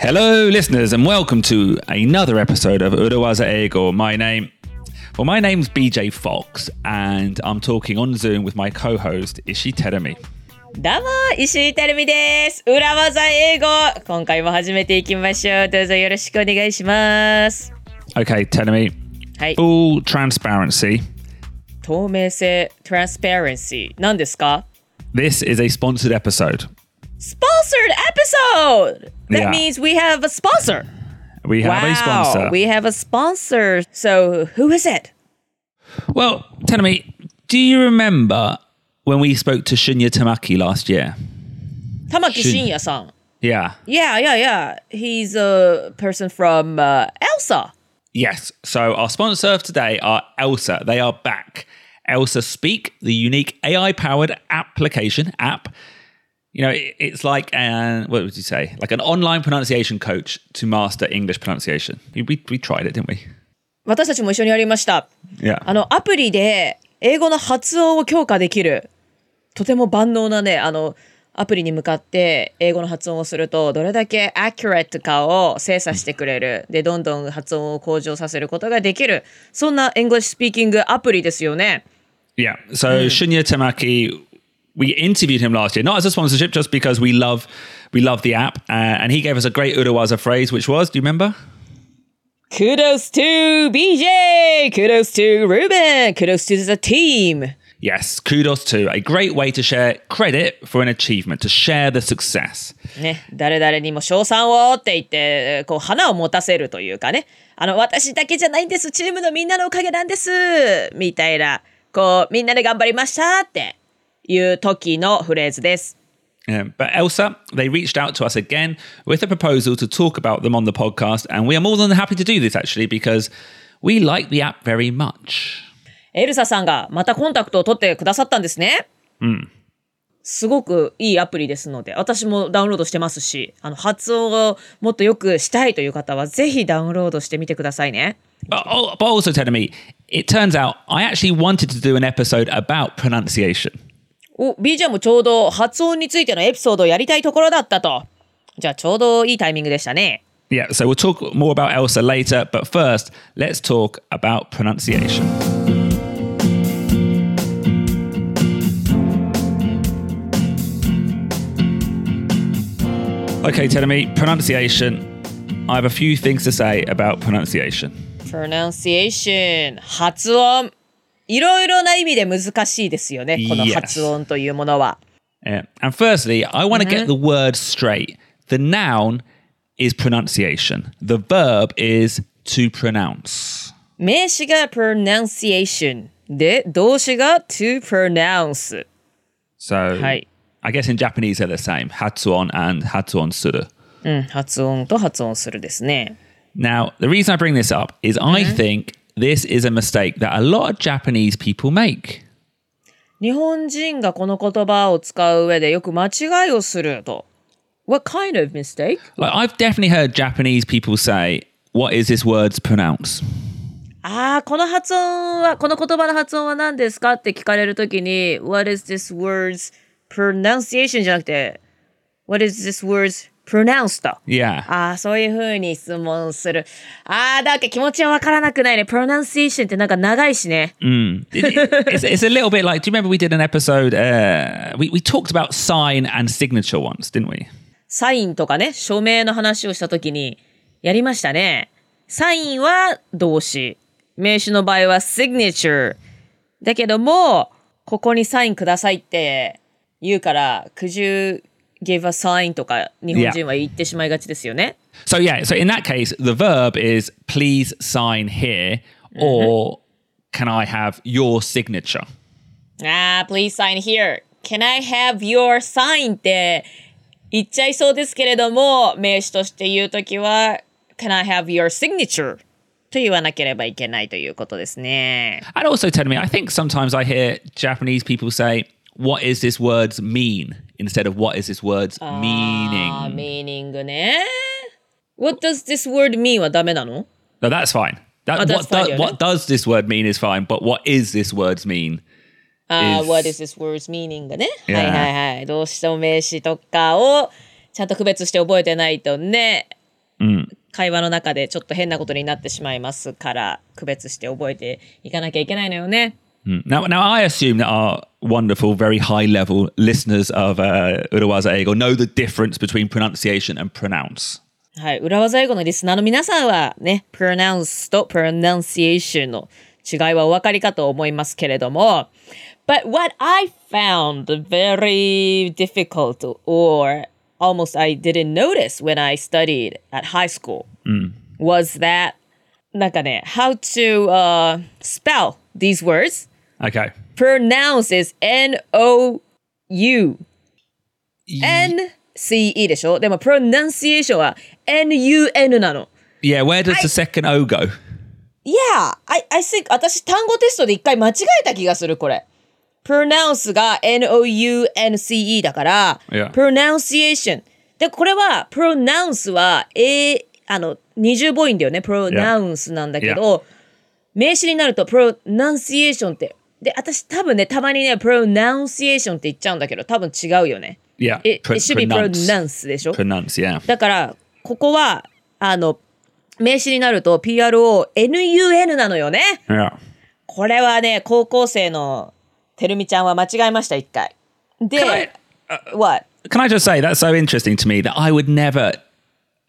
Hello, listeners, and welcome to another episode of Urawaza Ego. My name, well, my name's BJ Fox, and I'm talking on Zoom with my co-host Ishi Terumi. どうも、石井てるみです。裏技英語。今回も始めていきましょう。どうぞよろしくお願いします。 Okay, Terumi, はい。 full transparency. 透明性、transparency。何ですか This is a sponsored episode. sponsored episode. That yeah. means we have a sponsor. We have wow, a sponsor. We have a sponsor. So who is it? Well, tell me, do you remember when we spoke to Shinya Tamaki last year? Tamaki Shin- Shinya-san. Yeah. Yeah, yeah, yeah. He's a person from uh, Elsa. Yes. So our sponsor of today are Elsa. They are back. Elsa Speak, the unique AI powered application app You know, it- it's like an what would you say? Like an online pronunciation coach to master English pronunciation. We, we, tried it, didn't we? 私たちも一緒にやりました。Yeah. あの、アプリで英語の発音を強化できる、とても万能なね、あの、アプリに向かって英語の発音をすると、どれだけ accurate かを精査してくれる。で、どんどん発音を向上させることができる。そんな English speaking アプリですよね。Yeah. So Shinya Tamaki, we interviewed him last year, not as a sponsorship, just because we love we love the app, uh, and he gave us a great Urawaza phrase, which was, do you remember? Kudos to BJ! Kudos to Ruben! Kudos to the team! Yes, kudos to a great way to share credit for an achievement, to share the success. ね、誰々にも賞賛をって言って、こう、花を持たせるというかね、あの、私だけじゃないんです、チームのみんなのおかげなんです、みたいな、こう、みんなで頑張りましたって いう時のフレーズです。Um, but Elsa, they reached out to us again with a proposal to talk about them on the podcast, and we are more than happy to do this actually because we like the app very much. エルサさんがまたコンタクトを取ってくださったんですね。すごくいいアプリですので、私もダウンロードしてますし、あの、発音をもっとよくしたいという方は、ぜひダウンロードしてみてくださいね。But, oh, but also telling me, it turns out I actually wanted to do an episode about pronunciation. お、BJ もちょうど発音についてのエピソードをやりたいところだったと。じゃあちょうどいいタイミングでしたね。Yeah, so we'll talk more about Elsa later, but first, let's talk about pronunciation. Okay, Telemi, pronunciation. I have a few things to say about pronunciation. pronunciation 発音いろいろな意味で難しいですよね。この Yes. 発音というものは。Yeah. And firstly, I want to get the word straight. The noun is pronunciation, the verb is to pronounce. 名詞が pronunciation で動詞が to pronounce。So, はい。I guess in Japanese they're the same. Hatsuon and Hatsuon suru. うん、発音と発音するですね。Now, the reason I bring this up is I think this is a mistake that a lot of Japanese people make. 日本人がこの言葉を使う上でよく間違いをすると。What kind of mistake? Like I've definitely heard Japanese people say, "What is this word's pronounce?" ああ、この発音は、この言葉の発音は何ですかって聞かれるときに、What is this word's pronunciation じゃなくて、What is this word's pronounced? Yeah. ああ、そういう風に質問する。ああ、だけ気持ちはわからなくないね。pronunciation ってなんか長いしね。It- it's, it's a little bit like, do you remember we did an episode? Uh, we, we talked about sign and signature once, didn't we? サインとかね、署名の話をしたときに、やりましたね。サインは動詞。名詞の場合は signature。だけども、ここにサインくださいって言うから、could you give a sign とか日本人は言ってしまいがちですよね。 So yeah, so in that case, the verb is please sign here, or can I have your signature? ああ、please sign here. Can I have your sign? って言っちゃいそうですけれども、名詞として言うときは、Can I have your signature? と言わなければいけないということですね。 And also, tell me, I think sometimes I hear Japanese people say, "What is this word's mean?" Instead of "What is this word's あ meaning." ー、ミーニングね。What does this word mean はダメなの No, that's fine. That, Oh, that's what, fine, do- yeah, what does this word mean is fine, but what is this word's mean? あー is- What is this word's meaning がね。Yeah. はいはいはい。動詞と名詞とかをちゃんと区別して覚えてないとね。会話の中でちょっと変なことになってしまいますから、区別して覚えていかなきゃいけないのよね。Mm. Now, now I assume that our wonderful, very high level listeners of uh, Urawaza Ego know the difference between pronunciation and pronounce. はい。裏技英語のリスナーの皆さんはね、pronounce と pronunciation の違いはお分かりかと思いますけれども、But what I found very difficult or almost I didn't notice when I studied at high school was that なんかね、how to、uh, spell these words Okay. pronounce is N-O-U N-C-E でしょでも pronunciation は N-U-N なの。Yeah, where does the second O go? Yeah, I, I think 私単語テストで一回間違えた気がするこれ。pronounce が N-O-U-N-C-E だから、Yeah. pronunciation。で、これは pronounce は A、あの、二重母音だよね。pronounce なんだけど、名詞になると pronunciation って。で、私多分ね、たまにね、pronunciation って言っちゃうんだけど、多分違うよね。Yeah. It, pr- it should be pronounce. pronounce でしょ Pronounce, yeah. だから、ここは、あの、名詞になると PRONUN なのよね。Yeah. これはね、高校生のてるみちゃんは間違えました、一回。で、Can I- what? Can I just say that's so interesting to me that I would never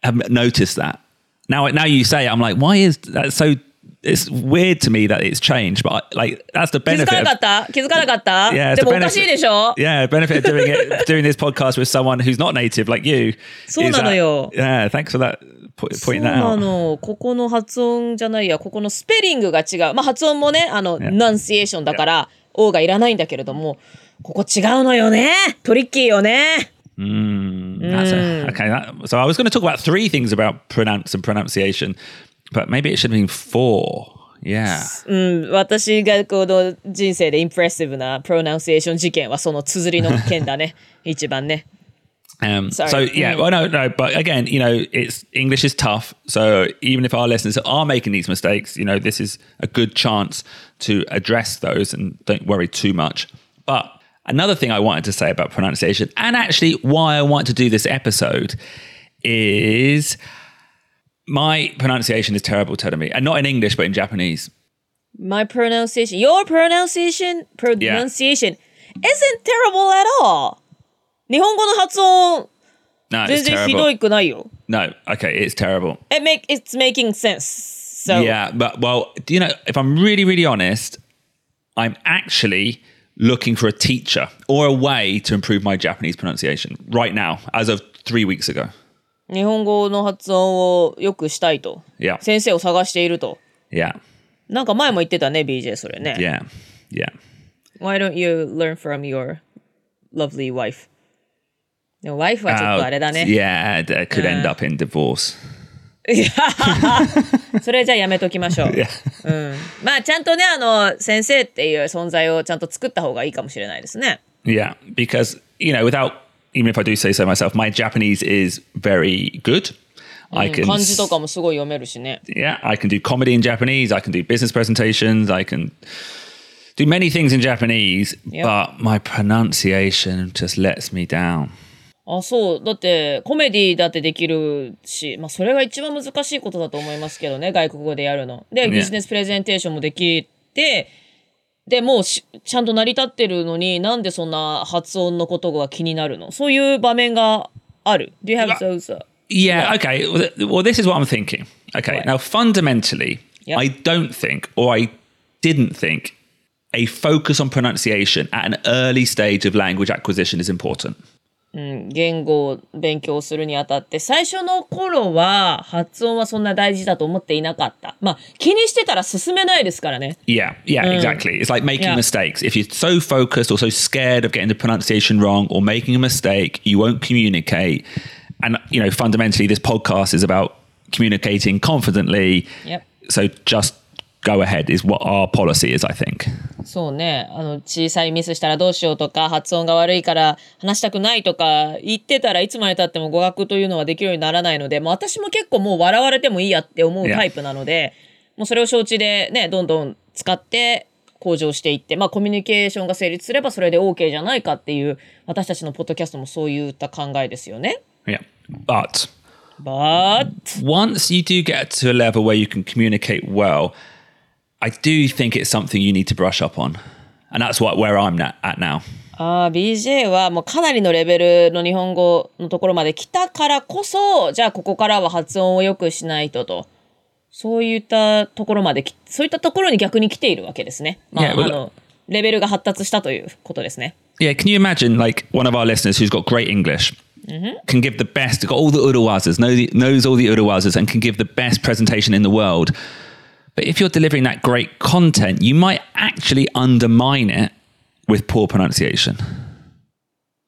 have noticed that. Now, now you say it, I'm like, why is that so? It's weird to me that it's changed, but I, like that's the 気づ benefit. かなか Of, った気づかなかった yeah, it's で the もおかしいでしょ Yeah, benefit of doing it, doing this podcast with someone who's not native like you. そう is なの that- よ。 Yeah, thanks for that. po- そう Pointing that な out. の。ここの発音じゃないや、ここのスペリングが違う。まあ発音もね、あの、ナンシエーションだから、O がいらないんだけれども、ここ違うのよね。トリッキーよね。 That's a- okay. That, so I was going to talk about three things about pronounce and pronunciation, but maybe it should have been four. Yeah. うん、私がこの人生でインプレッシブなプロナンシエーション事件はその綴りの件だね。一番ね。 Um, so Sorry. yeah, well, no, no, but again, you know, it's English is tough. So even if our listeners are making these mistakes, you know, this is a good chance to address those and don't worry too much. But another thing I wanted to say about pronunciation, and actually why I want to do this episode, is my pronunciation is terrible, Tedemi, and not in English, but in Japanese. My pronunciation, your pronunciation, pronunciation isn't terrible at all. 日本語の発音 No, 全 it's 然ひど terrible. いくないよ。 No, okay, it's terrible. It make, it's making sense. So, Yeah, but well, do you know, if I'm really, really honest, I'm actually looking for a teacher or a way to improve my Japanese pronunciation right now, as of three weeks ago. 日本語の発音をよくしたいと。Yeah. 先生を探していると。Yeah. なんか前も言ってたね、BJ それね。Yeah. Yeah. Why don't you learn from your lovely wife? でも、ワイフはちょっとあれだね。Yeah, it could end up in divorce. それじゃあやめときましょう。うん。まあ、ちゃんとね、あの、先生っていう存在をちゃんと作った方がいいかもしれないですね。Yeah, because, you know, without, even if I do say so myself, my Japanese is very good. I can, 漢字とかもすごい読めるしね。 yeah, I can do comedy in Japanese. I can do business presentations. I can do many things in Japanese, Yep. but my pronunciation just lets me down. あ、そう。だって、コメディだってできるし、まあ、それが一番難しいことだと思いますけどね、外国語でやるの。で、ビジネスプレゼンテーションもできて、 で、もうしちゃんと成り立ってるのに、なんでそんな発音のことが気になるのそういう場面がある。Do you have those? uh, Yeah, okay. Well, this is what I'm thinking. Okay, Right. now fundamentally, Yep. I don't think, or I didn't think, a focus on pronunciation at an early stage of language acquisition is important. 言語を勉強するにあたって、最初の頃は発音はそんな大事だと思っていなかった。まあ、気にしてたら進めないですからね。Yeah, yeah, exactly. It's like making mistakes. If you're so focused or so scared of getting the pronunciation wrong or making a mistake, you won't communicate. And, you know, fundamentally, this podcast is about communicating confidently. Yep. So just go ahead, is what our policy is, I think. そうね。あの、小さいミスしたらどうしようとか、発音が悪いから話したくないとか言ってたらいつまで経っても語学というのはできるようにならないので、もう私も結構もう笑われてもいいやって思う Yeah. タイプなので、もうそれを承知でね、どんどん使って向上していって、まあコミュニケーションが成立すればそれで OK じゃないかっていう、私たちのポッドキャストもそういった考えですよね。Yeah. But But Once you do get to a level where you can communicate well, I do think it's something you need to brush up on. And that's what where I'm na- at now. あー BJ はもうかなりのレベルの日本語のところまで来たからこそ、じゃあここからは発音を良くしないとと。そういったところまでき、そういったところに逆に来ているわけですね。まあ、Yeah, well- あの、レベルが発達したということですね。Yeah, can you imagine like one of our listeners who's got great English can give the best, got all the uruwazas, knows all the uruwazas, and can give the best presentation in the world. But if you're delivering that great content, you might actually undermine it with poor pronunciation.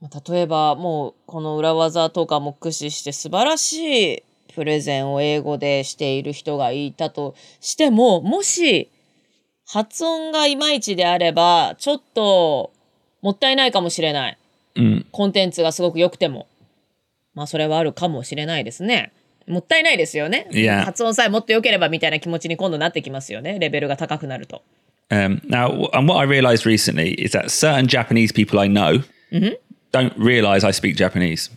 まあ例えばもうこの裏技とかも駆使して素晴らしいプレゼンを英語でしている人がいたとしてももし発音がいまいちであればちょっともったいないかもしれない、コンテンツがすごく良くても。まあそれはあるかもしれないですねもったいないですよね、Yeah. 発音さえもっと良ければみたいな気持ちに今度なってきますよねレベルが高くなると Um, now, and what I realized recently is that certain Japanese people I know don't realize I speak Japanese.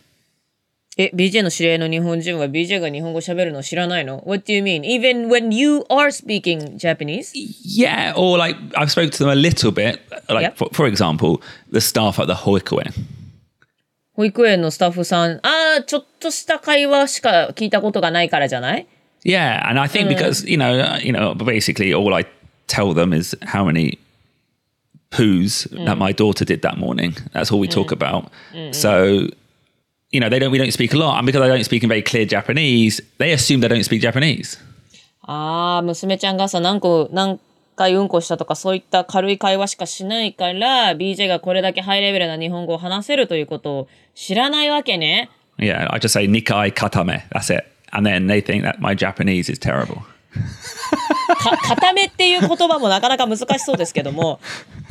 え、BJ の知り合いの日本人は BJ が日本語喋るの知らないの ?What do you mean? Even when you are speaking Japanese? Yeah, or like I've spoken to them a little bit. Like Yep. for, for example, the staff at the Hoikuen. 保育園のスタッフさん、ああ、ちょっとした会話しか聞いたことがないからじゃない Yeah, and I think because you know, uh, you know, basically all I tell them is how many poos that my daughter did that morning. That's all we talk about. So, you know, they don't we don't speak a lot, and because I don't speak in very clear Japanese, they assume they don't speak Japanese. ああ、娘ちゃんがさ、何個、何 回うんこしたとかそういった軽い会話しかしないから、BJ がこれだけハイレベルな日本語を話せるということを知らないわけね。Yeah, I just say nikai katame. That's it, and then they think that my Japanese is terrible. か、固めっていう言葉もなかなか難しそうですけども、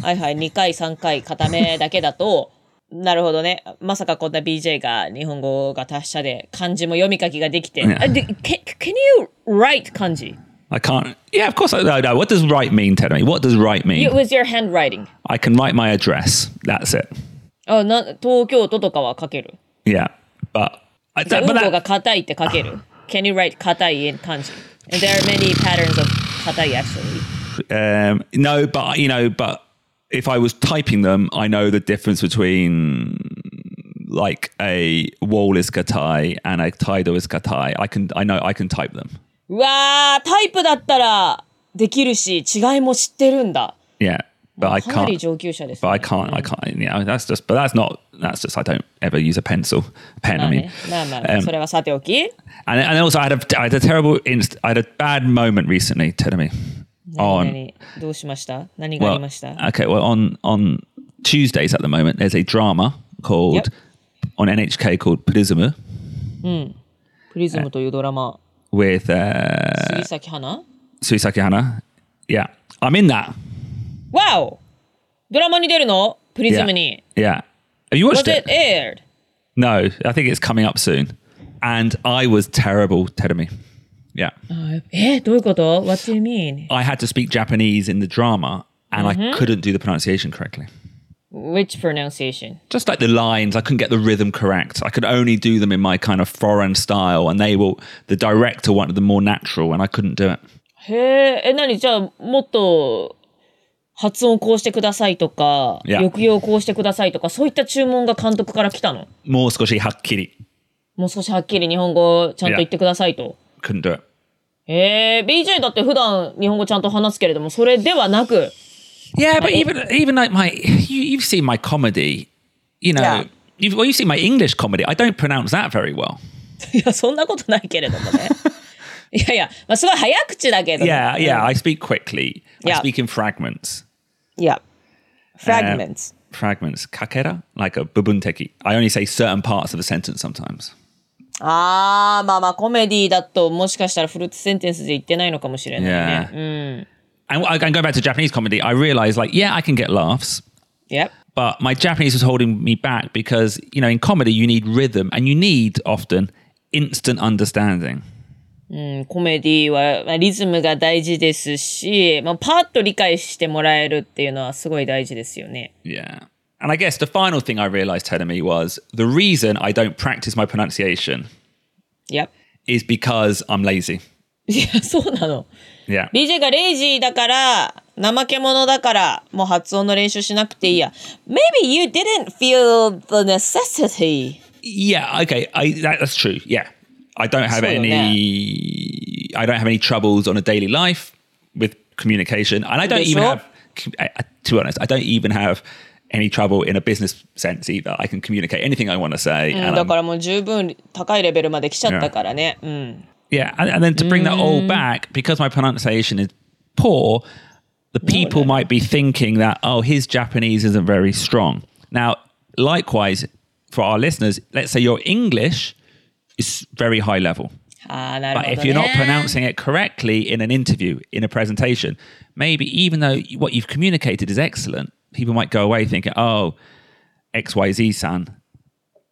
はいはい、2回、3回、固めだけだと、なるほどね。まさかこんな BJ が日本語が達者で漢字も読み書きができて。あで can, can you write 漢字？I can't. Yeah, of course. I no, no. What does right mean? Tell me. What does right mean? You- ?With your handwriting. I can write my address. That's it. あな東京都とかは書ける。 Yeah, but I じゃあ、 don't, うん but こが that, 硬いって書ける。Can you write 硬い in 漢字 And there are many patterns of 硬い actually. um, no, but you know, but if I was typing them, I know the difference between like a wall is katai and a taido is katai. I can, I know, I can type them. うわー、タイプだったらできるし、違いも知ってるんだ。Yeah, but I かなり can't. 上級者です、But I can't. I can't. Know, that's just. But that's not. That's just. I don't ever use a pencil, pen. ま I あ mean, ね、まあまあまあ、um, それはさておき。and and also I had a I had a terrible inst. I had a bad moment recently. Tell me. 何 On 何どうしました何があ well, りました okay. Well, on on Tuesdays at the moment, there's a drama called Yep. on NHK called Prism プリズムというドラマ、with uh, 杉咲花 Suisaki Hana. Yeah, I'm in that. わおドラマに出るのプリズ Yeah, ムに。 yeah. Have you Was watched it it? aired? No, I think it's coming up soon. And I was terrible, Tedemi. Yeah. えどういうこと ?What do you mean? I had to speak Japanese in the drama and I couldn't do the pronunciation correctly. Which pronunciation? Just like the lines, I couldn't get the rhythm correct. I could only do them in my kind of foreign style, and they will. The director wanted them more natural, and I couldn't do it. へえ、え、何じゃあ、もっと発音こうしてくださいとか、Yeah. 抑揚こうしてくださいとか、そういった注文が監督から来たの More skoshi hakkiri. もう少しはっきり日本語をちゃんと言ってくださいと。Couldn't do it. へえ、BJ だって普段日本語ちゃんと話すけれども、それではなく、Yeah, but even even like my, you, you've seen my comedy, you know. Yeah. You've, well, you've seen my English comedy. I don't pronounce that very well. いや、そんなことないけれどもね。いやいや、まあ、すごい早口だけど。 Yeah, yeah. I speak quickly. I Yeah. speak in fragments. いや。fragments. Fragments. Kakera, like a bubunteki. I only say certain parts of a sentence sometimes. あー、まあまあ、コメディだと、もしかしたらフルーツセンテンスで言ってないのかもしれないね。 Yeah. And, I- and going back to Japanese comedy, I realized like, yeah, I can get laughs, うん。Yep. but my Japanese was holding me back because you know in comedy you need rhythm and you need often instant understanding. うんコメディはまあリズムが大事ですし、まあ、パッと理解してもらえるっていうのはすごい大事ですよね。 Yeah. And I guess the final thing I realized telling me was the reason I don't practice my pronunciation Yep. is because I'm lazy. いや、そうなの。Yeah. BJ がレイジーだから、怠け者だから、もう発音の練習しなくていいや。Maybe you didn't feel the necessity. Yeah, okay, I that, that's true. Yeah, I don't have any. I don't have any troubles on a daily life with communication, and I don't even have. To be honest, I don't even have any trouble in a business sense either. I can communicate anything I want to say, だからもう十分高いレベルまで来ちゃったからね。うん。Yeah, and, and then to bring mm. that all back, because my pronunciation is poor, the people no, might be thinking that, oh, his Japanese isn't very strong. Now, likewise, for our listeners, let's say your English is very high level. But if you're not pronouncing it correctly in an interview, in a presentation, maybe even though what you've communicated is excellent, people might go away thinking, oh, XYZ san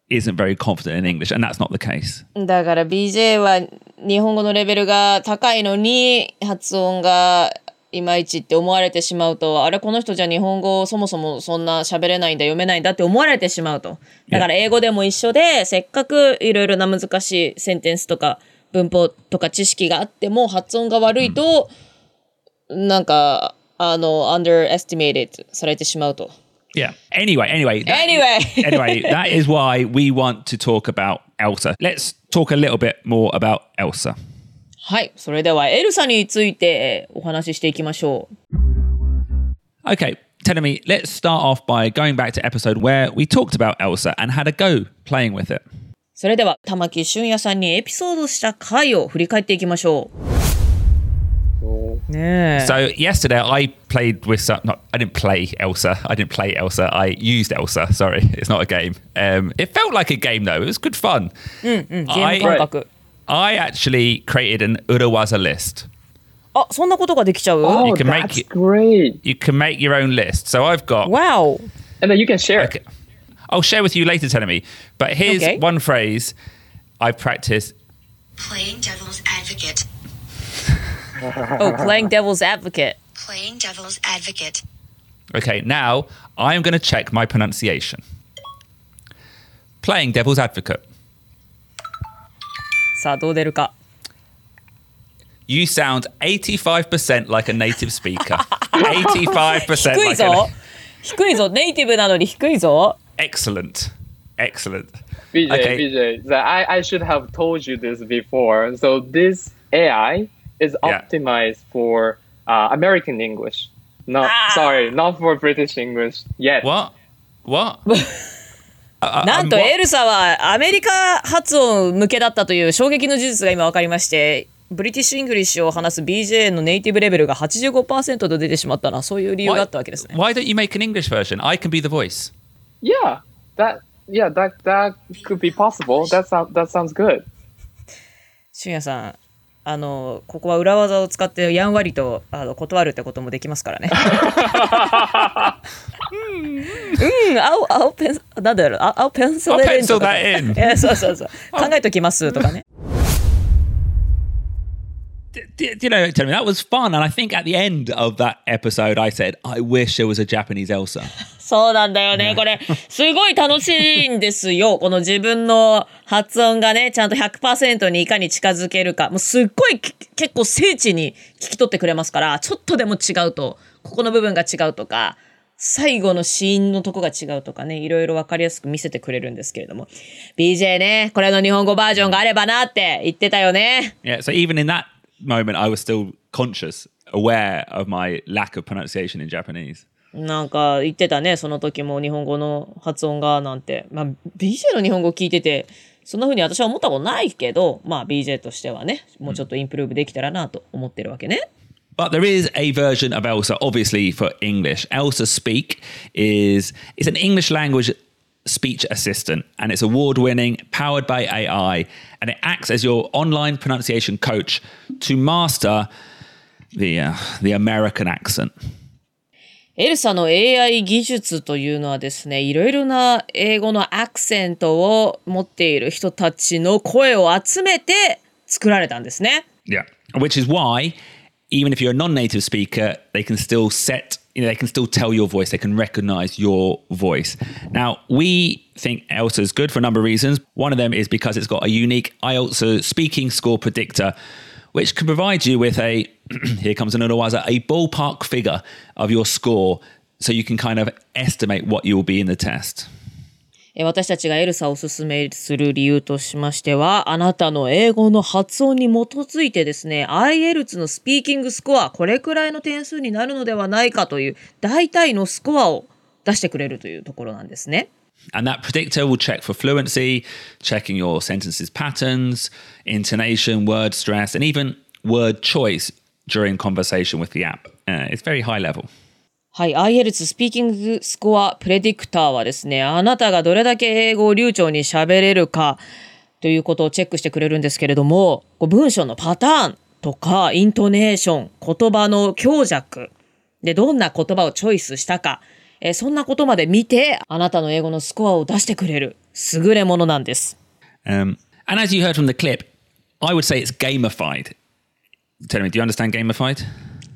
isn't very confident in English. And that's not the case. だから BJ は日本語のレベルが高いのに発音がいまいちって思われてしまうとあれこの人じゃ日本語そもそもそんな喋れないんだ読めないんだって思われてしまうとだから英語でも一緒でせっかくいろいろな難しいセンテンスとか文法とか知識があっても発音が悪いと、なんかあの underestimated されてしまうと Yeah. Anyway, anyway. that- Anyway. anyway, that is why we want to talk about Elsa. Let's talk a little bit more about Elsa. はいそれではエルサについてお話ししていきましょう Okay, telling me, let's start off by going back to episode where we talked about Elsa and had a go playing with it. それでは玉木俊也さんにエピソードした回を振り返っていきましょ So う。 so yesterday I played with some. Not, I didn't play Elsa. I didn't play Elsa. I used Elsa. Sorry, it's not a game. Um, it felt like a game though. It was good fun. Mm, mm. I. I actually created an Urawaza list. Oh, you can that's make, great. You can make your own list. So I've got. Wow. And then you can share okay. I'll share with you later, telling. But here's okay. one phrase I practice. Playing devil's advocate. Oh, playing devil's advocate. Playing devil's advocate. Okay, now I am going to check my pronunciation. Playing devil's advocate. さあ、どう出るか。 You sound 85% like a native speaker. 85% 低い like ぞ a, 低いぞネイティブなのに低いぞ Excellent. Excellent. BJ, Okay. BJ, that I, I should have told you this before. So this AI is Yeah. optimized for uh, American English. Not sorry, not for British English yet. What? What? なんと?エルサはアメリカ発音向けだったという衝撃の事実が今分かりましてブリティッシュ・イングリッシュを話す BJ のネイティブレベルが85%と出てしまったのはそういう理由があったわけですね Why don't you make an English version? I can be the voice. Yeah, that yeah that that could be possible. That sounds that sounds good. 俊也さんあのここは裏技を使ってやんわりとあの断るってこともできますからね。うん、うん、青青ペンなんだろうあ青ペンソレレンとか。や そうそうそう。考えときますとかね you know, tell me that was fun, and I think at the end of that episode, I said, "I wish there was a Japanese Elsa." そうなんだよね。これ、すごい楽しいんですよ。この自分の発音がね、ちゃんと100%にいかに近づけるか。もうすっごいき結構精緻に聞き取ってくれますから、ちょっとでも違うと、ここの部分が違うとか、最後のシーンのとこが違うとかね、いろいろわかりやすく見せてくれるんですけれども。BJ ね、これの日本語バージョンがあればなって言ってたよね。Yeah. So even in that moment, I was still conscious, aware of my lack of pronunciation in Japanese. なんか言ってたね、その時も日本語の発音がなんて。まあ、BJ の日本語聞いてて、そんな風に私は思ったことないけど、まあ BJ としてはね、もうちょっとインプルーブできたらなと思ってるわけね。But there is a version of Elsa, obviously for English. Elsa Speak is it's an English language speech assistant, and it's award-winning, powered by AI, and it acts as your online pronunciation coach to master the uh, the American accent. エルサの AI 技術というのはですね、いろいろな英語のアクセントを持っている人たちの声を集めて作られたんですね。Yeah, which is why even if you're a non-native speaker, they can still set you know, they can still tell your voice. They can recognize your voice. Now, we think Elsa is good for a number of reasons. One of them is because it's got a unique IELTS speaking score predictor, which can provide you with a, here comes another Urawaza, a ballpark figure of your score so you can kind of estimate what you will be in the test. 私たちがエルサをおすすめする理由としましては、あなたの英語の発音に基づいてですね、IELTS のスピーキングスコア、これくらいの点数になるのではないかという、大体のスコアを出してくれるというところなんですね。And that predictor will check for fluency, checking your sentences patterns, intonation, word stress, and even word choice during conversation with the app. Uh, it's very high level. はい、IELTS スピーキングスコアプレディクターはですね、あなたがどれだけ英語を流暢に喋れるかということをチェックしてくれるんですけれども、こう文章のパターンとか、イントネーション、言葉の強弱、で、どんな言葉をチョイスしたか、えそんなことまで見て、あなたの英語のスコアを出してくれる優れものなんです。Um, and as you heard from the clip, I would say it's gamified. Tell me, do you understand gamified?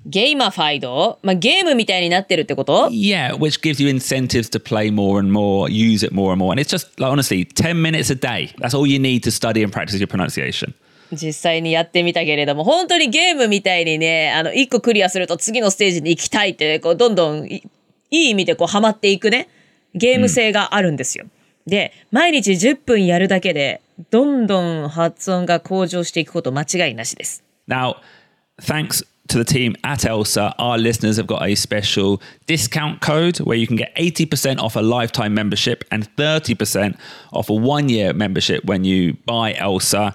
ゲーマファイド、まあ、ゲームみたいになってるってこと Yeah, which gives you incentives to play more and more, use it more and more. And it's just, like, honestly, 10 minutes a day. That's all you need to study and practice your pronunciation. 実際にやってみたけれども、本当にゲームみたいにね、あの、一個クリアすると次のステージに行きたいって、こう、どんどんい、いい意味でこう、ハマっていくね、ゲーム性があるんですよ。で、毎日10分やるだけで、どんどん発音が向上していくこと間違いなしです。Now, thanks to the team at Elsa, our listeners have got a special discount code where you can get 80% off a lifetime membership and 30% off a one year membership when you buy Elsa.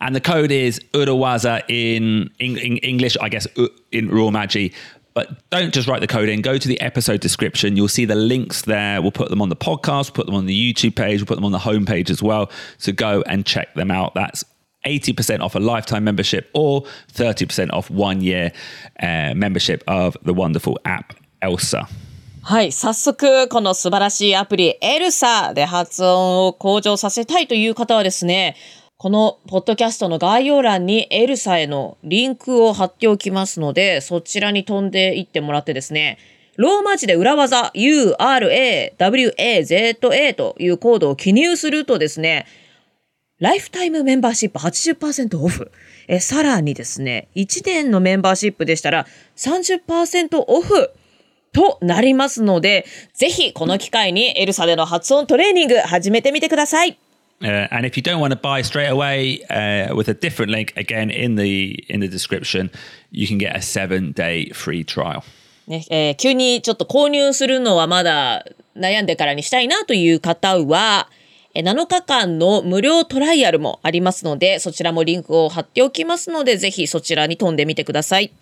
And the code is Urawaza in, in, in English, I guess, in Ruomagi. But don't just write the code in. Go to the episode description. You'll see the links there. We'll put them on the podcast, put them on the YouTube page, we'll put them on the homepage as well. So go and check them out. That's 80% off a lifetime membership or 30% off one year uh, membership of the wonderful app Elsa. はい、早速、この素晴らしいアプリ、エルサで発音を向上させたいという方はですね、このポッドキャストの概要欄にエルサへのリンクを貼っておきますので、そちらに飛んでいってもらってですね、ローマ字で裏技 URAWAZA というコードを記入するとですね、ライフタイムメンバーシップ80%オフ。え、さらにですね、1年のメンバーシップでしたら30%オフとなりますので、ぜひこの機会にエルサでの発音トレーニング始めてみてください。Uh, and if you don't want to buy straight away uh, with a different link, again in the in the description, you can get a seven day free trial. ねえー急にちょっと購入するのはまだ悩んでからにしたいなという方は、えー7日間の無料トライアルもありますので、そちらもリンクを貼っておきますので、ぜひそちらに飛んでみてください。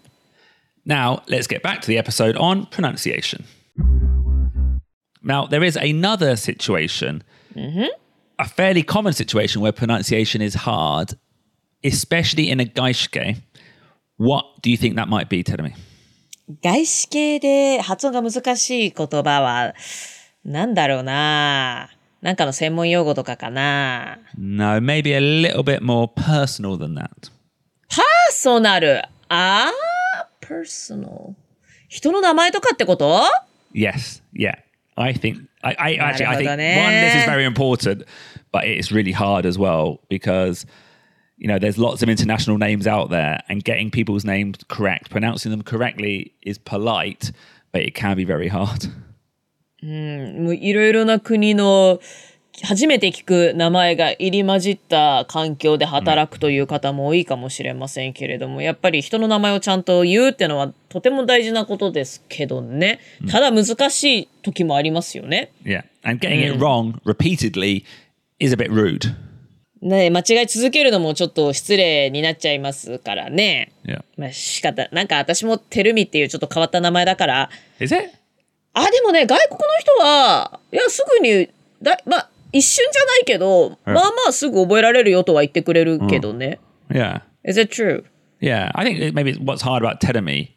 Now, let's get back to the episode on pronunciation. Now, there is another situation, a fairly common situation where pronunciation is hard, especially in a gaishke. What do you think that might be, Tell me? 外資系で発音が難しい言葉は、なんだろうななんかの専門用語とかかな No, maybe a little bit more personal than that. パーソナル。あー、personal。人の名前とかってこと Yes, yeah. I think I, I actually I think なるほどね。 one this is very important, but it's really hard as well because you know there's lots of international names out there, and getting people's names correct, pronouncing them correctly is polite, but it can be very hard. もういろいろな国の初めて聞く名前が入り混じった環境で働くという方も多いかもしれませんけれども、やっぱり人の名前をちゃんと言うっていうのはとても大事なことですけどね。ただ難しい時もありますよね。Yeah, and getting it wrong repeatedly is a bit rude. ね間違い続けるのもちょっと失礼になっちゃいますからね。Yeah, まあ仕方、なんか私もてるみっていうちょっと変わった名前だから、is it? あ、でもね、外国の人は、いや、すぐに、だまあ、一瞬じゃないけど、まあまあすぐ覚えられるよとは言ってくれるけどね。Yeah, Is it true? yeah. I think maybe what's hard about terumi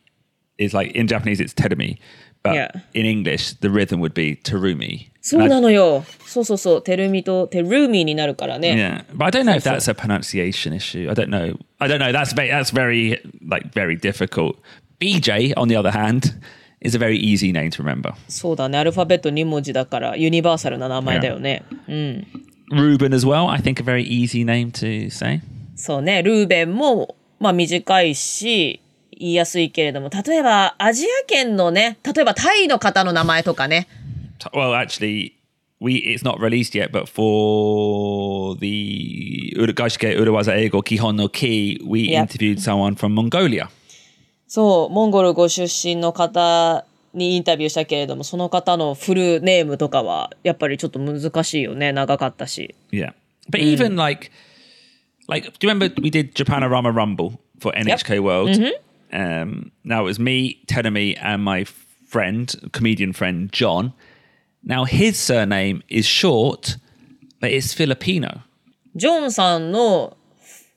is like in Japanese it's terumi, but Yeah. in English the rhythm would be terumi. そうなのよ。そうそうそう。てるみとてるみになるからね。Yeah, but I don't know if that's a pronunciation issue. I don't know. I don't know. That's ve- that's very like very difficult. BJ, on the other hand, is a very easy name to remember. そうだね。アルファベット2文字だからユニバーサルな名前だよね。うん。 Ruben as well, I think a very easy name to say. そうね。ルーベンも、まあ短いし、言いやすいけれども、例えばアジア圏のね、例えばタイの方の名前とかね。 T- Well, actually, we it's not released yet, but for the Urugashike Urawaza Ego Kihon no Ki, we Yep. interviewed someone from Mongolia. そう、モンゴルご出身の方にインタビューしたけれども、その方のフルネームとかは、やっぱりちょっと難しいよね。長かったし。Yeah. But even like, like, do you remember we did Japanorama Rumble for NHK World? Um, now it was me, Tenemy, and my friend, comedian friend John. Now his surname is short, but it's Filipino. ジョンさんの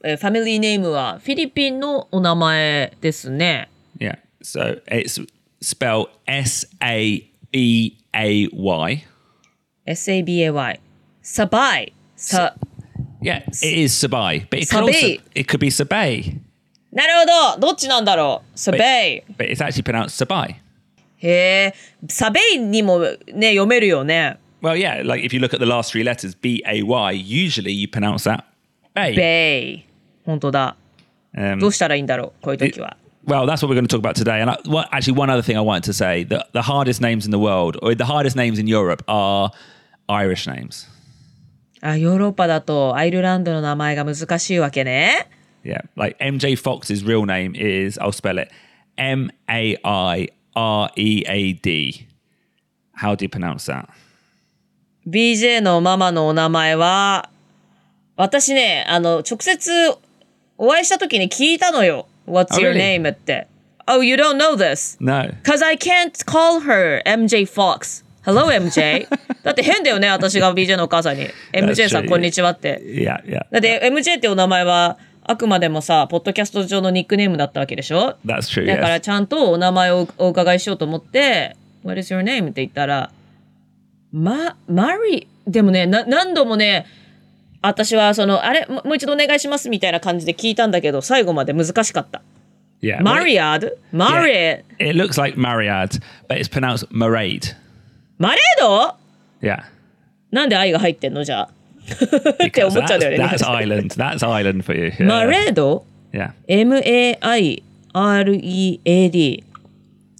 えーファミリーネームはフィリピンのお名前ですね。 Yeah. So it's spelled S A B A Y. S-A-B-A-Y。サバイ。さ、 Yeah, it is Sabai, but it could Sabai. also it could be Sabay, なるほどどっちなんだろうサベイ。 but it's actually pronounced Sabai. へえ、サベイにもね、読めるよね。 Well, yeah, like if you look at the last three letters, B A Y, usually you pronounce that Bay. ベイ。 本当だ。Um, どうしたらいいんだろうこういう時は。well, that's what we're going to talk about today. And I, well, actually, one other thing I wanted to say: the the hardest names in the world, or the hardest names in Europe, are Irish names. あ、ヨーロッパだとアイルランドの名前が難しいわけね。Yeah, like MJ Fox's real name is I'll spell it M A I R E A D. How do you pronounce that? BJ のママのお名前は、私ね、あの、直接お会いした時に聞いたのよ。What's Oh, your name? って。Oh, you don't know this? No. Cause I can't call her MJ Fox. Hello, MJ. だって変だよね、私が BJ のお母さんに。MJ さん、こんにちはって。Yeah, yeah. だって MJ ってお名前は、あくまでもさ、ポッドキャスト上のニックネームだったわけでしょ？That's true. だから.ちゃんとお名前をお伺いしようと思って、What is your name? って言ったら、ま、マリ、でもね、な何度もね、私はその、あれ、ももう一度お願いしますみたいな感じで聞いたんだけど、最後まで難しかった。Yeah. well, マリアードマリエ、It looks like Mariad, but it's pronounced Maraid. マレード Yeah. なんで愛が入ってんのじゃあ。って思っちゃうんだよね。that's, that's island. That's island for you. Yeah. マレード Yeah. ?M-A-I-R-E-A-D。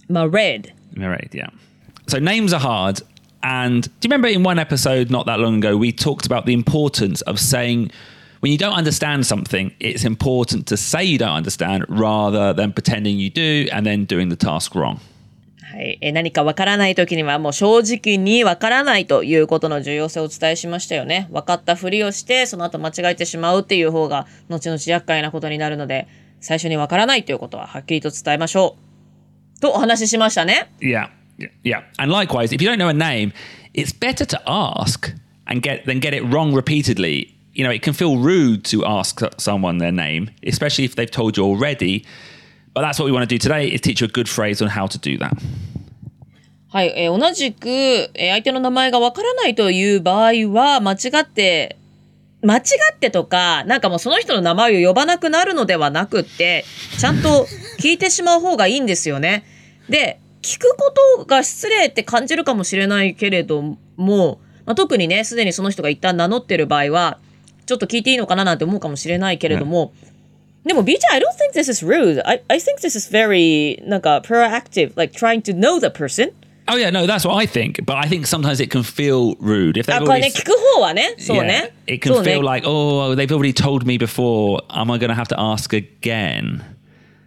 マレード。Maraid, yeah. So names are hard. And do you remember in one episode not that long ago, we talked about the importance of saying when you don't understand something, it's important to say you don't understand rather than pretending you do and then doing the task wrong. はい、えー何かわからない時にはもう正直にわからないということの重要性をお伝えしましたよね。分かったふりをしてその後間違えてしまうっていう方が後々厄介なことになるので最初にわからないということははっきりと伝えましょう。とお話ししましたね。Yeah, yeah, yeah. And likewise, if you don't know a name, it's better to ask and get than get it wrong repeatedly. You know, it can feel rude to ask someone their name, especially if they've told you already. But that's what we want to do today: is teach you a good phrase on how to do that. はい、えー同じく、えー相手の名前がわからないという場合は間違って間違ってとか、なんかもうその人の名前を呼ばなくなるのではなくって、ちゃんと聞いてしまう方がいいんですよね。で、聞くことが失礼って感じるかもしれないけれども、まあ、特にね、すでにその人が一旦名乗ってる場合は、ちょっと聞いていいのかななんて思うかもしれないけれども、でも BJ, I don't think this is rude. I, I think this is very, なんか proactive, like trying to know the person. Oh yeah, no, that's what I think. But I think sometimes it can feel rude if they've あ、これ already. ね、聞く方はね、そう yeah, ね。it can そうね feel like, oh, they've already told me before. Am I going to have to ask again?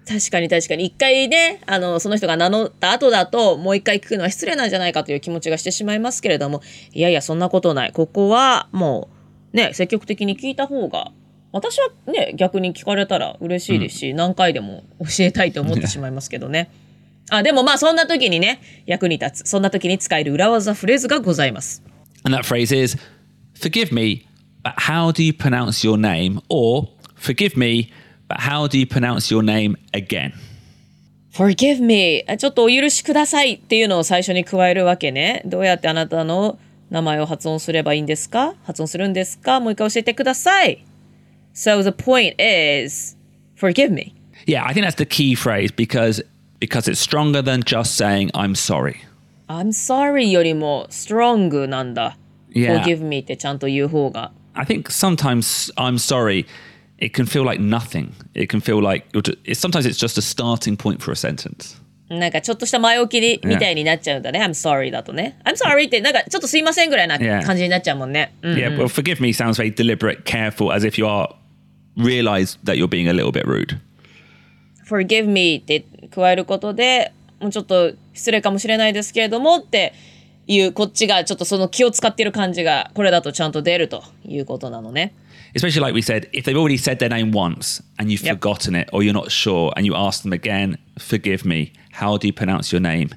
確かに確かに。一回ね、あの、その人が名乗った後だと、もう一回聞くのは失礼なんじゃないかという気持ちがしてしまいますけれども、いやいや、そんなことない。ここは、もう、ね、積極的に聞いた方が、私はね、逆に聞かれたら嬉しいですし、何回でも教えたいと思ってしまいますけどね。あ、でもまあ、そんな時にね、役に立つ。そんな時に使える裏技フレーズがございます。And that phrase is, forgive me, but how do you pronounce your name? Or, forgive me, but how do you pronounce your name again? forgive me あちょっとお許しくださいっていうのを最初に加えるわけね。どうやってあなたの名前を発音すればいいんですか発音するんですかもう一回教えてください。So the point is, forgive me. Yeah, I think that's the key phrase because because it's stronger than just saying I'm sorry. I'm sorry よりも strong なんだ。 Yeah. forgive me ってちゃんと言う方が。 I think sometimes I'm sorry. It can feel like nothing. It can feel like you're ju- it's, sometimes it's just a starting point for a sentence. なんかちょっとした前置きみたいになっちゃうんだね。I'm sorry だとね。I'm sorry ってなんかちょっとすいませんぐらいな Yeah. 感じになっちゃうもんね。うん Yeah, well, forgive me sounds very deliberate, careful, as if you are realize that you're being a little bit rude. forgive me って加えることでもうちょっと失礼かもしれないですけれどもっていうこっちがちょっとその気を使ってる感じがこれだとちゃんと出るということなのね。Especially like we said, if they've already said their name once and you've Yep. forgotten it or you're not sure and you ask them again, forgive me, how do you pronounce your name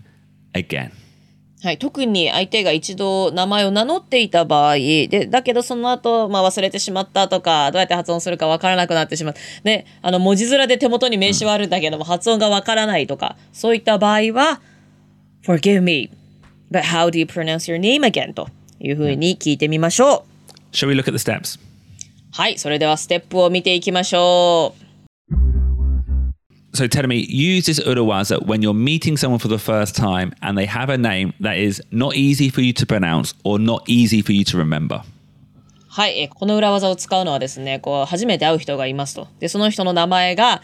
again? はい、特に相手が一度名前を名乗っていた場合でだけどその後、まあ忘れてしまったとかどうやって発音するかわからなくなってしまったであの文字面で手元に名刺はあるんだけども、発音がわからないとかそういった場合は「Forgive me but how do you pronounce your name again?」というふうに聞いてみましょう。Shall we look at the steps? はい、それではステップを見ていきましょう。So tell me, use this urawaza when you're meeting someone for the first time and they have a name that is not easy for you to pronounce or not easy for you to remember. はい、えこの裏技を使うのはですね、こう初めて会う人がいますと。で、その人の名前が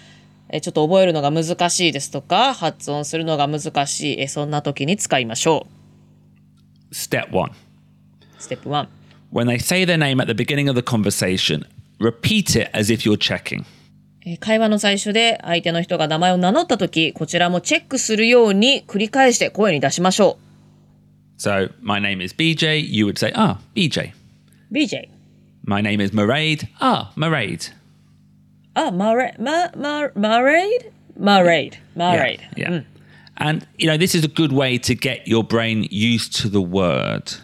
えちょっと覚えるのが難しいですとか、発音するのが難しい、えそんな時に使いましょ Step one. う。ステップ1。When they say their name at the beginning of the conversation, repeat it as if you're checking. え会話の最初で相手の人が名前を名乗った時、こちらもチェックするように繰り返して声に出しましょ So, my name is BJ. You would say, ah, BJ. う。BJ。 My name is Maraid. Ah, Maraid. あ、マレ、マ、マ、マレイドマレイド。マレイド。 Yeah. And, you know, this is a good way to get your brain used to the word.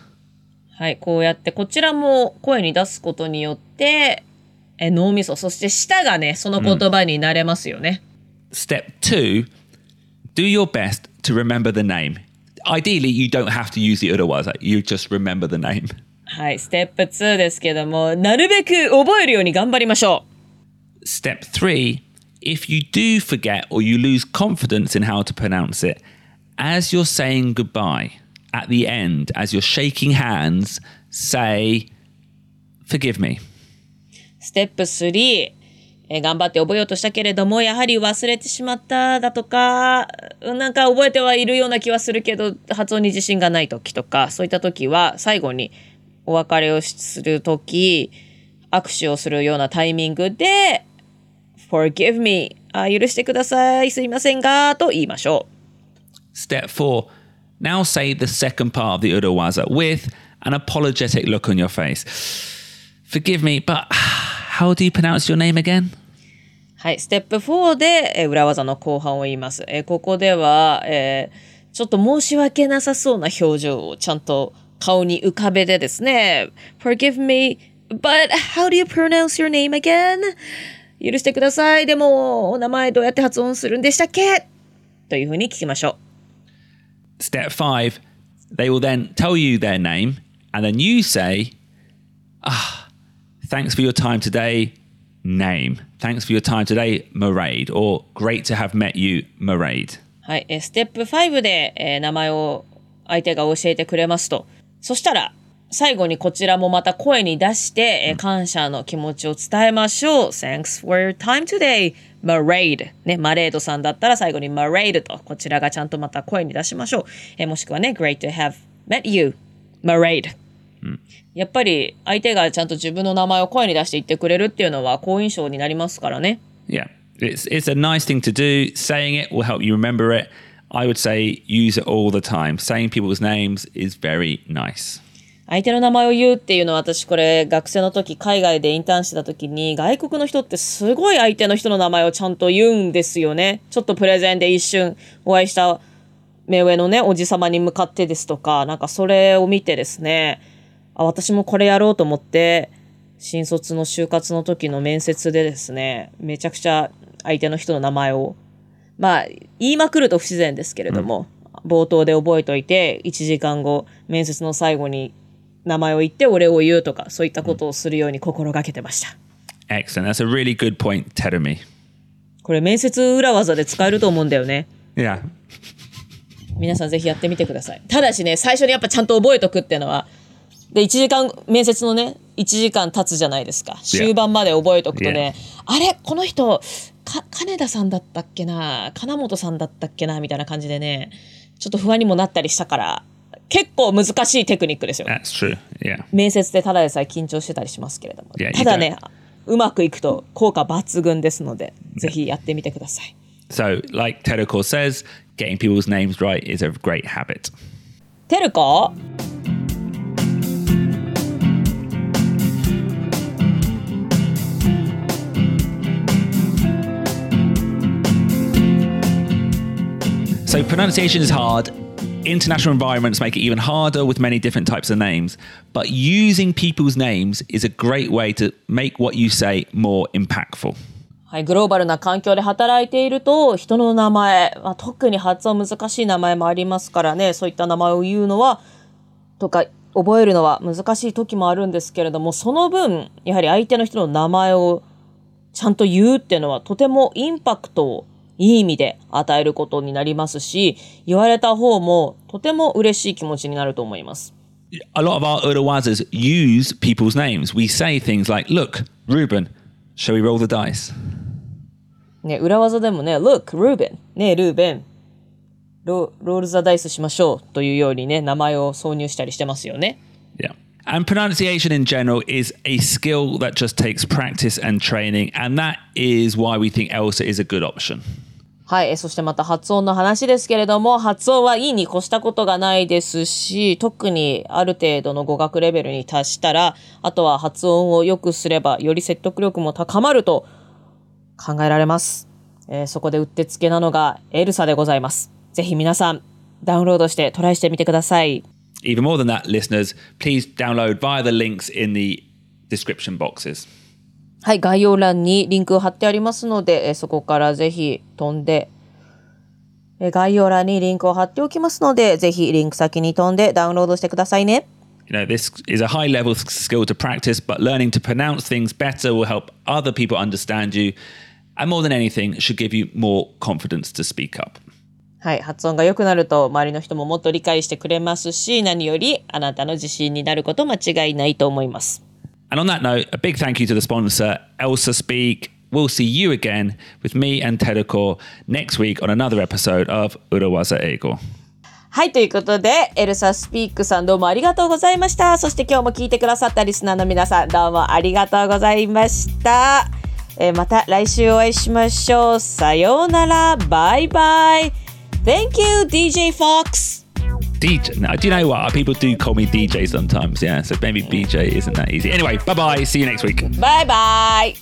はい、こうやってこちらも声に出すことによって、え脳みそ、そして舌がね、その言葉になれますよね。Step two, do your best to remember the name. Ideally, you don't have to use the urawaza. You just remember the name. はい、ステップ2ですけども、なるべく覚えるように頑張りましょ Step three, if you do forget or you lose confidence in how to pronounce it, as you're saying goodbye at the end, as you're shaking hands, say, forgive me. う。ステップ3、えー頑張って覚えようとしたけれども、やはり忘れてしまっただとか、うんなんか覚えてはいるような気はするけど、発音に自信がない時とか、そういった時は最後にお別れをする時、握手をするようなタイミングで、forgive me あ許してくださいすいませんがと言いましょ Step four, now say the second part of the urawaza with an apologetic look on your face. Forgive me, but how do you pronounce your name again? はい、ステップ4で、えー裏技の後半を言います。えーここでは、えーちょっと申し訳なさそうな表情をちゃんと顔に浮かべてですね、Forgive me, but how do you pronounce your name again? 許してください。でも、お名前どうやって発音するんでしたっけというふうに聞きましょう。Step five, they will then tell you their name, and then you say, Ah, thanks for your time today, name. Thanks for your time today, Maraid. Or great to have met you, Maraid. はい、えーステップ5で、えー名前を相手が教えてくれますと。そしたら、最後にこちらもまた声に出して、えー感謝の気持ちを伝えましょう。Thanks for your time today, Maraid. ね、マレードさんだったら最後に Maraid と、こちらがちゃんとまた声に出しましょう。えーもしくはね、Great to have met you, Maraid. やっぱり相手がちゃんと自分の名前を声に出して言ってくれるっていうのは好印象になりますからね。Yeah, it's, it's a nice thing to do. Saying it will help you remember it. I would say use it all the time. Saying people's names is very nice. 相手の名前を言うっていうのは私これ学生の時海外でインターンしてた時に外国の人ってすごい相手の人の名前をちゃんと言うんですよね。ちょっとプレゼンで一瞬お会いした目上のねおじ様に向かってですとかなんかそれを見てですねあ私もこれやろうと思って新卒の就活の時の面接でですねめちゃくちゃ相手の人の名前をまあ言いまくると不自然ですけれども、冒頭で覚えといて1時間後面接の最後に名前を言ってお礼を言うとかそういったことをするように心がけてました Excellent. That's a really good point, Terumi. これ面接裏技で使えると思うんだよね Yeah. 皆さんぜひやってみてください。ただしね、最初にやっぱちゃんと覚えとくっていうのは、で、1時間、面接のね、1時間経つじゃないですか。終盤まで覚えとくとね、あれ？この人、か、金田さんだったっけな？金本さんだったっけな？みたいな感じでね、ちょっと不安にもなったりしたから、結構難しいテクニックですよ。That's true. Yeah. 面接でただでさえ緊張してたりしますけれども。Yeah, ただね、うまくいくと効果抜群ですので、ぜひやってみてください。So, like Tedokor says, getting people's names right is a great habit. てるこ So, pronunciation is hard. International environments make it even harder with many different types of names. But using people's names is a great way to make what you say more impactful. はい、グローバルな環境で働いていると、人の名前、まあ、特に発音難しい名前もありますからね、そういった名前を言うのは、とか、覚えるのは難しい時もあるんですけれども、その分、やはり相手の人の名前をちゃんと言うっていうのは、とてもインパクトをいい意味で与えることになりますし、言われた方もとても嬉しい気持ちになると思います。A lot of our Urawazas use people's names. We say things like, Look, Ruben, shall we roll the dice? ね、裏技でもね、Look, ルーベン。ねルーベン。ロロールザダイスしましょうというようにね、名前を挿入したりしてますよね。Yeah. And pronunciation in general is a skill that just takes practice and training. And that is why we think ELSA is a good option. はい。そしてまた発音の話ですけれども、発音はいいに越したことがないですし、特にある程度の語学レベルに達したら、あとは発音を良くすれば、より説得力も高まると考えられます。えーそこでうってつけなのがエルサでございます。ぜひ皆さん、ダウンロードしてトライしてみてください。Even more than that, listeners, please download via the links in the description boxes. はい、概要欄にリンクを貼ってありますので、えーそこからぜひ飛んで、えー概要欄にリンクを貼っておきますので、ぜひリンク先に飛んでダウンロードしてくださいね。You know, this is a high level skill to practice, but learning to pronounce things better will help other people understand you. And more than anything, should give you more confidence to speak up. はい、発音が良くなると周りの人ももっと理解してくれますし、何よりあなたの自信になること間違いないと思います。And on that note, a big thank you to the sponsor, Elsa Speak. We'll see you again with me and Tedakor next week on another episode of Urawaza Ego. はい、ということで、エルサスピークさんどうもありがとうございました。そして今日も聞いてくださったリスナーの皆さんどうもありがとうございました。えーまた来週お会いしましょう。さようなら。バイバイ。Thank you, DJ Fox. DJ. Now, do you know what? People do call me DJ sometimes. Yeah, so maybe BJ isn't that easy. Anyway, bye bye. See you next week. Bye bye.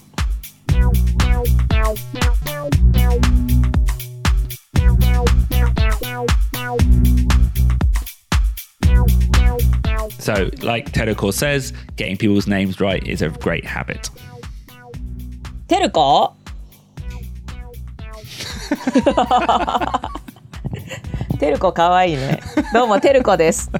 So, like Teruko says, getting people's names right is a great habit. Teruko. ルコテルコかわいいね。どうもテルコです。